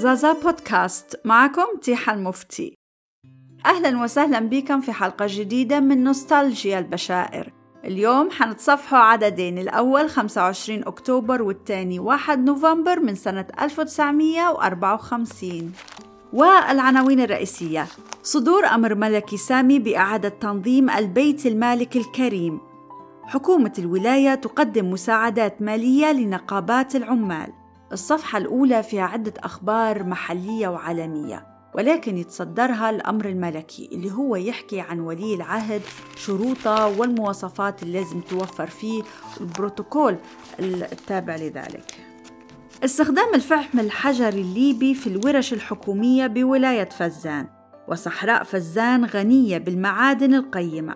زازا بودكاست. معكم تيحة المفتي أهلا وسهلا بكم في حلقة جديدة من نوستالجيا البشائر. اليوم حنتصفحوا عددين. الأول 25 أكتوبر والثاني 1 نوفمبر من سنة 1954 والعناوين الرئيسية. صدور أمر ملكي سامي بإعادة تنظيم البيت المالك الكريم. حكومة الولاية تقدم مساعدات مالية لنقابات العمال. الصفحة الأولى فيها عدة أخبار محلية وعالمية ولكن يتصدرها الأمر الملكي اللي هو يحكي عن ولي العهد شروطه والمواصفات اللي لازم توفر فيه البروتوكول التابع لذلك. استخدام الفحم الحجري الليبي في الورش الحكومية بولاية فزان وصحراء فزان غنية بالمعادن القيمة.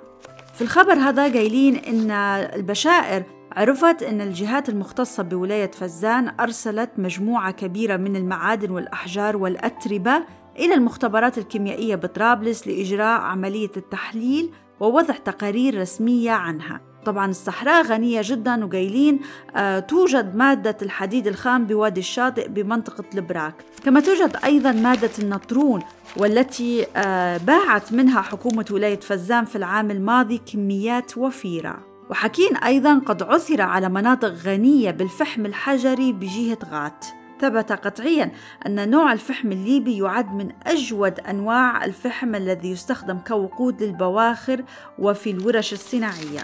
في الخبر هذا قايلين إن البشائر عرفت أن الجهات المختصة بولاية فزان أرسلت مجموعة كبيرة من المعادن والأحجار والأتربة إلى المختبرات الكيميائية بطرابلس لإجراء عملية التحليل ووضع تقارير رسمية عنها. طبعا الصحراء غنية جدا وقايلين آه توجد مادة الحديد الخام بوادي الشاطئ بمنطقة البراك. كما توجد أيضا مادة النطرون والتي آه باعت منها حكومة ولاية فزان في العام الماضي كميات وفيرة. وحكين أيضا قد عثر على مناطق غنية بالفحم الحجري بجهة غات. ثبت قطعيا أن نوع الفحم الليبي يعد من أجود أنواع الفحم الذي يستخدم كوقود للبواخر وفي الورش الصناعية.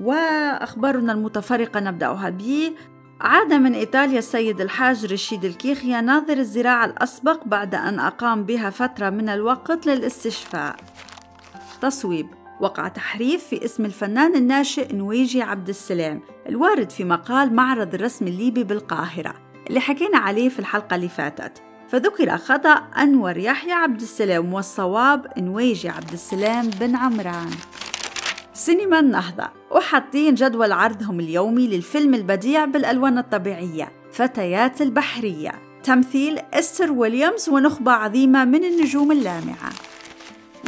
وأخبارنا المتفرقة نبدأها ب عاد من إيطاليا السيد الحاج رشيد الكيخيا ناظر الزراعة الأسبق بعد أن أقام بها فترة من الوقت للاستشفاء. تصويب وقع تحريف في اسم الفنان الناشئ نويجي عبد السلام الوارد في مقال معرض الرسم الليبي بالقاهرة اللي حكينا عليه في الحلقة اللي فاتت. فذكر خطأ أنور يحيى عبد السلام والصواب نويجي عبد السلام بن عمران. سينما النهضة. وحاطين جدول عرضهم اليومي للفيلم البديع بالألوان الطبيعية فتيات البحرية. تمثيل إستر ويليامز ونخبة عظيمة من النجوم اللامعة.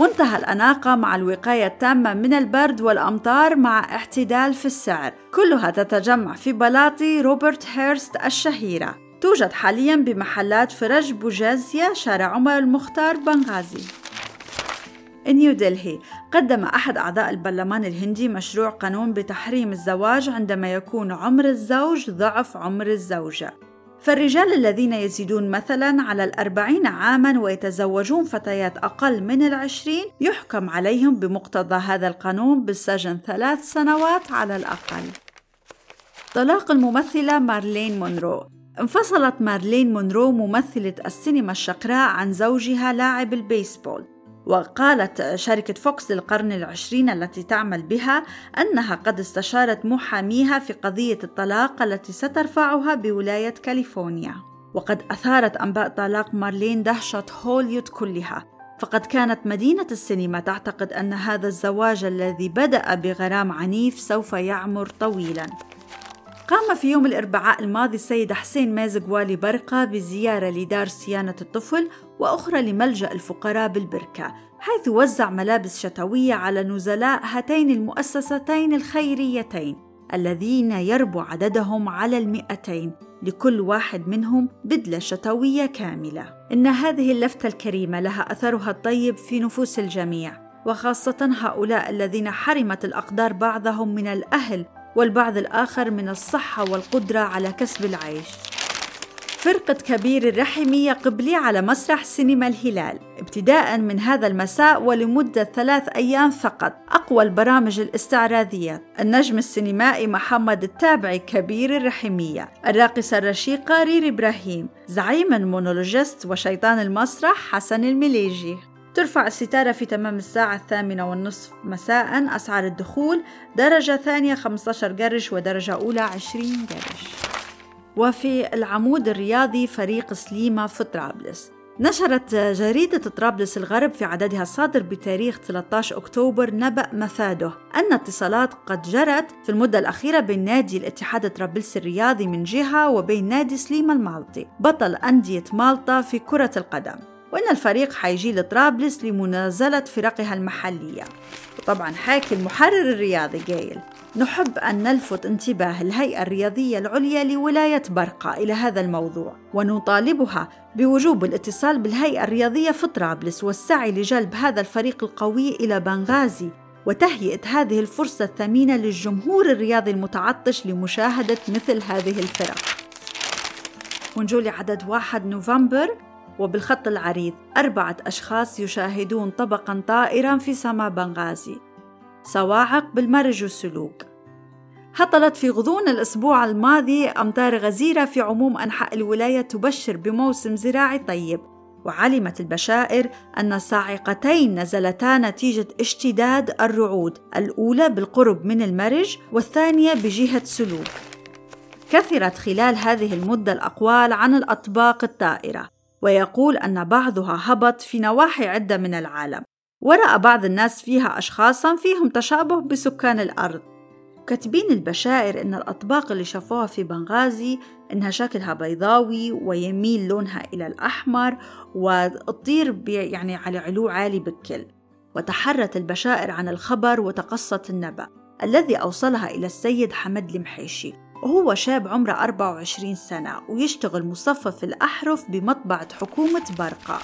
منتهى الأناقة مع الوقاية التامة من البرد والأمطار مع اعتدال في السعر. كلها تتجمع في بلاطي روبرت هيرست الشهيرة. توجد حاليا بمحلات فرج بوجازيا شارع عمر المختار بنغازي. نيو دلهي قدم أحد أعضاء البرلمان الهندي مشروع قانون بتحريم الزواج عندما يكون عمر الزوج ضعف عمر الزوجة. فالرجال الذين يزيدون مثلا على الأربعين عاما ويتزوجون فتيات أقل من العشرين يحكم عليهم بمقتضى هذا القانون بالسجن ثلاث سنوات على الأقل. طلاق الممثلة مارلين مونرو. انفصلت مارلين مونرو ممثلة السينما الشقراء عن زوجها لاعب البيسبول. وقالت شركة فوكس للقرن العشرين التي تعمل بها أنها قد استشارت محاميها في قضية الطلاق التي سترفعها بولاية كاليفورنيا. وقد أثارت أنباء طلاق مارلين دهشة هوليود كلها. فقد كانت مدينة السينما تعتقد أن هذا الزواج الذي بدأ بغرام عنيف سوف يعمر طويلاً. قام في يوم الأربعاء الماضي السيد حسين مازق والي برقة بزيارة لدار صيانة الطفل وأخرى لملجأ الفقراء بالبركة حيث وزع ملابس شتوية على نزلاء هاتين المؤسستين الخيريتين الذين يربو عددهم على المئتين لكل واحد منهم بدلة شتوية كاملة. إن هذه اللفتة الكريمة لها أثرها الطيب في نفوس الجميع وخاصة هؤلاء الذين حرمت الأقدار بعضهم من الأهل والبعض الآخر من الصحة والقدرة على كسب العيش. فرقة كبير الرحمية قبلي على مسرح سينما الهلال. ابتداء من هذا المساء ولمدة ثلاث أيام فقط. أقوى البرامج الاستعراضية. النجم السينمائي محمد التابعي كبير الرحمية. الراقصة الرشيقة ريري إبراهيم. زعيم المونولوجيست وشيطان المسرح حسن المليجي. ترفع الستارة في تمام الساعة الثامنة والنصف مساء أسعار الدخول درجة ثانية 15 قرش ودرجة أولى 20 قرش. وفي العمود الرياضي فريق سليمة في طرابلس. نشرت جريدة طرابلس الغرب في عددها الصادر بتاريخ 13 أكتوبر نبأ مفاده. أن اتصالات قد جرت في المدة الأخيرة بين نادي الاتحاد طرابلس الرياضي من جهة وبين نادي سليمة المالطي. بطل أندية مالطا في كرة القدم. وإن الفريق حيجي لطرابلس لمنازلة فرقها المحلية. وطبعا حاكي المحرر الرياضي قايل نحب أن نلفت انتباه الهيئة الرياضية العليا لولاية برقة إلى هذا الموضوع ونطالبها بوجوب الاتصال بالهيئة الرياضية في طرابلس والسعي لجلب هذا الفريق القوي إلى بنغازي وتهيئة هذه الفرصة الثمينة للجمهور الرياضي المتعطش لمشاهدة مثل هذه الفرق. ونجولي عدد واحد نوفمبر وبالخط العريض أربعة أشخاص يشاهدون طبقا طائرا في سماء بنغازي صواعق بالمرج والسلوك. هطلت في غضون الأسبوع الماضي أمطار غزيرة في عموم أنحاء الولاية تبشر بموسم زراعي طيب وعلمت البشائر أن الصاعقتين نزلتا نتيجة اشتداد الرعود الأولى بالقرب من المرج والثانية بجهة سلوك. كثرت خلال هذه المدة الأقوال عن الأطباق الطائرة. ويقول أن بعضها هبط في نواحي عدة من العالم. ورأى بعض الناس فيها أشخاصا فيهم تشابه بسكان الأرض. كاتبين البشائر إن الأطباق اللي شافوها في بنغازي إنها شكلها بيضاوي ويميل لونها إلى الأحمر وتطير يعني على علو عالي بالكل. وتحرت البشائر عن الخبر وتقصت النبأ. الذي أوصلها إلى السيد حمد المحيشي. وهو شاب عمره 24 سنة ويشتغل مصفف الأحرف بمطبعة حكومة برقة.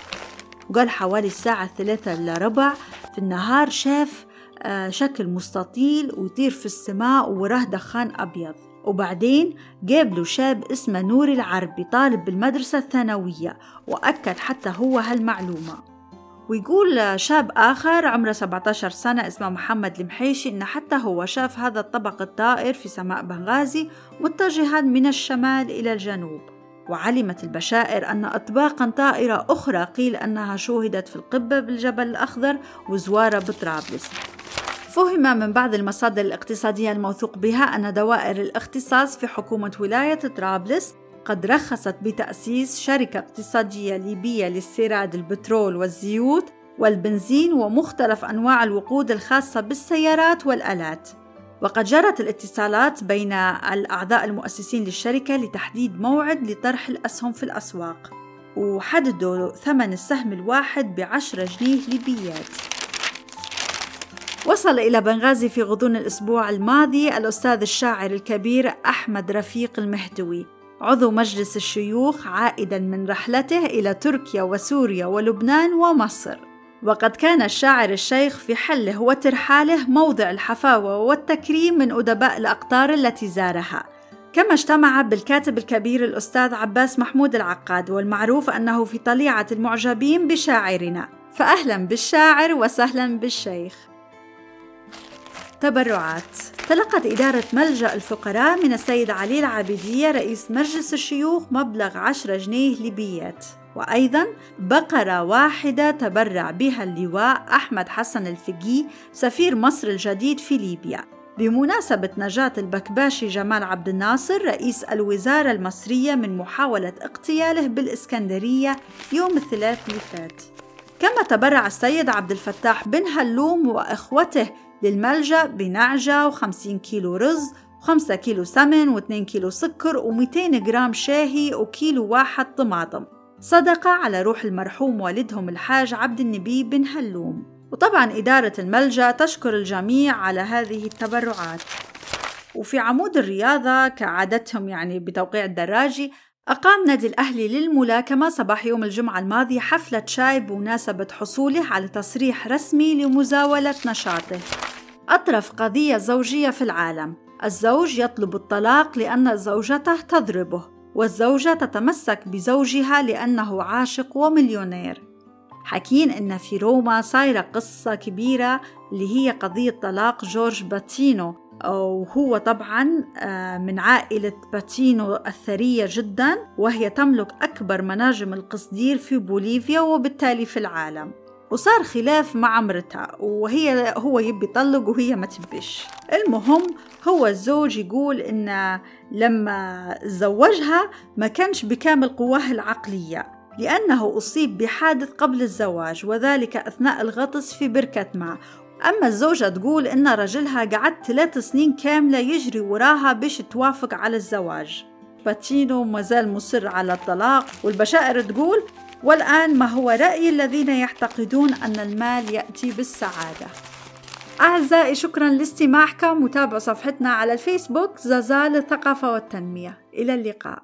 وقال حوالي الساعة ثلاثة إلا ربع في النهار شاف آه، شكل مستطيل ويطير في السماء وراه دخان أبيض. وبعدين قابله شاب اسمه نور العربي طالب بالمدرسة الثانوية وأكد حتى هو هالمعلومة. ويقول شاب آخر عمره 17 سنة اسمه محمد المحيشي إن حتى هو شاف هذا الطبق الطائر في سماء بنغازي متجها من الشمال إلى الجنوب. وعلمت البشائر أن أطباقا طائرة أخرى قيل أنها شوهدت في القبة بالجبل الأخضر وزوارة بطرابلس فهم من بعض المصادر الاقتصادية الموثوق بها أن دوائر الاختصاص في حكومة ولاية طرابلس قد رخصت بتأسيس شركة اقتصادية ليبية لاستيراد البترول والزيوت والبنزين ومختلف أنواع الوقود الخاصة بالسيارات والآلات. وقد جرت الاتصالات بين الأعضاء المؤسسين للشركة لتحديد موعد لطرح الأسهم في الأسواق. وحددوا ثمن السهم الواحد بعشرة جنيه ليبيات. وصل إلى بنغازي في غضون الأسبوع الماضي الأستاذ الشاعر الكبير أحمد رفيق المهدوي. عضو مجلس الشيوخ عائدا من رحلته إلى تركيا وسوريا ولبنان ومصر. وقد كان الشاعر الشيخ في حله وترحاله موضع الحفاوة والتكريم من أدباء الأقطار التي زارها. كما اجتمع بالكاتب الكبير الأستاذ عباس محمود العقاد والمعروف أنه في طليعة المعجبين بشاعرنا. فأهلا بالشاعر وسهلا بالشيخ. تبرعات. تلقت إدارة ملجأ الفقراء من السيد علي العابدية رئيس مجلس الشيوخ مبلغ 10 جنيه ليبيات. وأيضا بقرة واحدة تبرع بها اللواء أحمد حسن الفقي سفير مصر الجديد في ليبيا. بمناسبة نجاة البكباشي جمال عبد الناصر رئيس الوزارة المصرية من محاولة اغتياله بالإسكندرية يوم الثلاث اللي فات. كما تبرع السيد عبد الفتاح بن هلوم وإخوته للملجأ بنعجة و50 كيلو رز و5 كيلو سمن و2 كيلو سكر و200 جرام شاهي وكيلو واحد طماطم. صدقة على روح المرحوم والدهم الحاج عبد النبي بن هلوم. وطبعا إدارة الملجأ تشكر الجميع على هذه التبرعات. وفي عمود الرياضة كعادتهم يعني بتوقيع الدراجي أقام نادي الأهلي للملاكمة صباح يوم الجمعة الماضي حفلة شاي بمناسبة حصوله على تصريح رسمي لمزاولة نشاطه. أطرف قضية زوجية في العالم. الزوج يطلب الطلاق لأن زوجته تضربه والزوجة تتمسك بزوجها لأنه عاشق ومليونير. حكين إن في روما صايرة قصة كبيرة اللي هي قضية طلاق جورج باتينو وهو طبعا آه، من عائلة باتينو الثرية جدا وهي تملك أكبر مناجم القصدير في بوليفيا وبالتالي في العالم. وصار خلاف مع مرتها وهي هو يبي يطلق وهي ما تبش المهم هو الزوج يقول إن لما زوجها ما كانش بكامل قواه العقلية لأنه أصيب بحادث قبل الزواج وذلك أثناء الغطس في بركة ماء أما الزوجة تقول إن رجلها قعد ثلاث سنين كاملة يجري وراها باش توافق على الزواج. باتينو مازال مصر على الطلاق والبشائر تقول والآن ما هو رأي الذين يعتقدون أن المال يأتي بالسعادة؟ أعزائي شكرا لاستماعكم. وتابعوا صفحتنا على الفيسبوك زازا للثقافة والتنمية. إلى اللقاء.